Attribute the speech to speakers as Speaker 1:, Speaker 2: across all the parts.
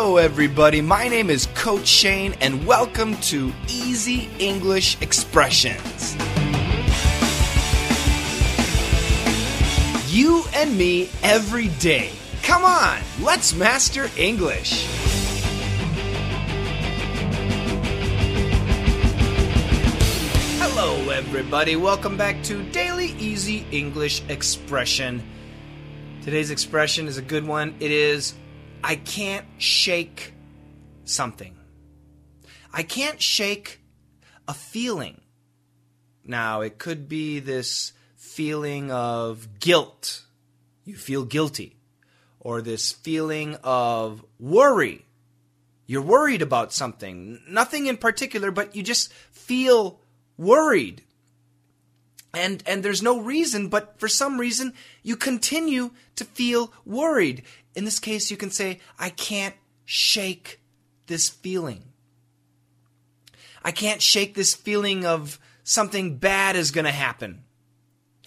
Speaker 1: Hello, everybody. My name is Coach Shane, and welcome to Easy English Expressions. You and me every day. Come on, let's master English. Hello, everybody. Welcome back to Daily Easy English Expression. Today's expression is a good one. It is I can't shake something. I can't shake a feeling. Now, it could be this feeling of guilt. You feel guilty. Or this feeling of worry. You're worried about something. Nothing in particular, but you just feel worried. And, and there's no reason, but for some reason, you continue to feel worried. In this case, you can say, I can't shake this feeling. I can't shake this feeling of something bad is going to happen.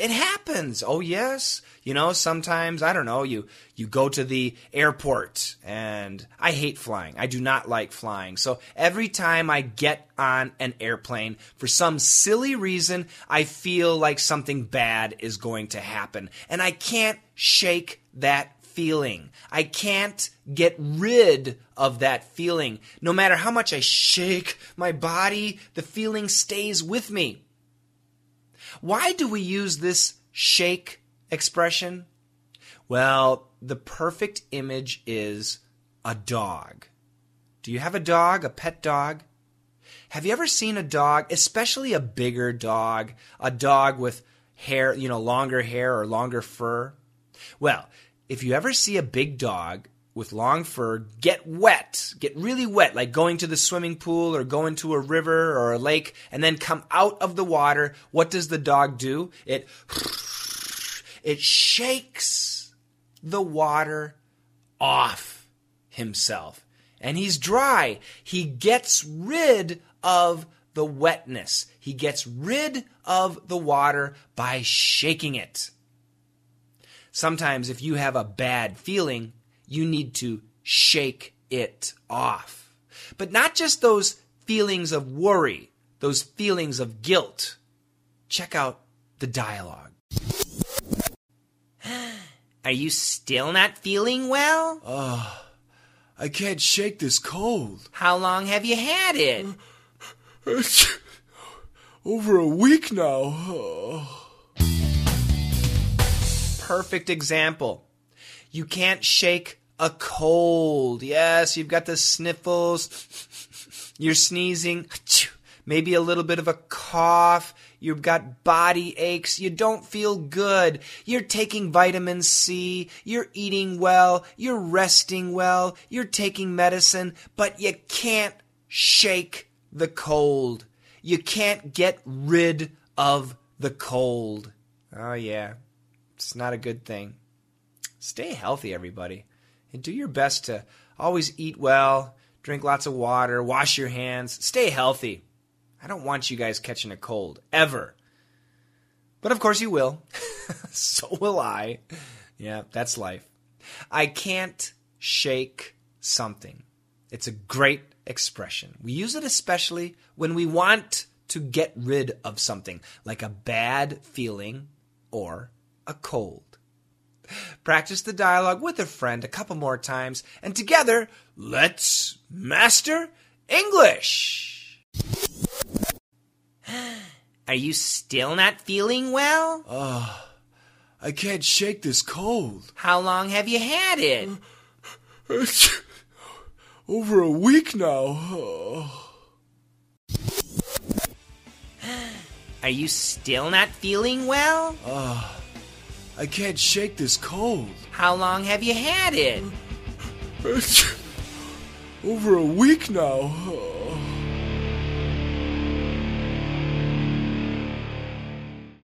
Speaker 1: It happens. Oh yes. You know, sometimes I don't know, you you go to the airport and I hate flying. I do not like flying. So every time I get on an airplane for some silly reason, I feel like something bad is going to happen and I can't shake that feeling. I can't get rid of that feeling. No matter how much I shake my body, the feeling stays with me. Why do we use this shake expression? Well, the perfect image is a dog. Do you have a dog, a pet dog? Have you ever seen a dog, especially a bigger dog, a dog with hair, you know, longer hair or longer fur? Well, if you ever see a big dog with long fur get wet, get really wet, like going to the swimming pool or going to a river or a lake, and then come out of the water, what does the dog do? It it shakes the water off himself. And he's dry. He gets rid of the wetness. He gets rid of the water by shaking it. Sometimes, if you have a bad feeling, you need to shake it off. But not just those feelings of worry, those feelings of guilt. Check out the dialogue. Are you still not feeling well?
Speaker 2: Oh, I can't shake this cold.
Speaker 1: How long have you had it?
Speaker 2: It's over a week now. Oh.
Speaker 1: Perfect example. You can't shake a cold. Yes, you've got the sniffles. You're sneezing. Maybe a little bit of a cough. You've got body aches. You don't feel good. You're taking vitamin C. You're eating well. You're resting well. You're taking medicine, but you can't shake the cold. You can't get rid of the cold. Oh, yeah. It's not a good thing. Stay healthy, everybody. And do your best to always eat well, drink lots of water, wash your hands, stay healthy. I don't want you guys catching a cold, ever. But of course you will. so will I. Yeah, that's life. I can't shake something. It's a great expression. We use it especially when we want to get rid of something, like a bad feeling or a cold. Practice the dialogue with a friend a couple more times, and together, let's master English! Are you still not feeling well?
Speaker 2: Oh, I can't shake this cold.
Speaker 1: How long have you had it?
Speaker 2: It's over a week now. Oh.
Speaker 1: Are you still not feeling well?
Speaker 2: Oh, I can't shake this cold.
Speaker 1: How long have you had it?
Speaker 2: It's over a week now.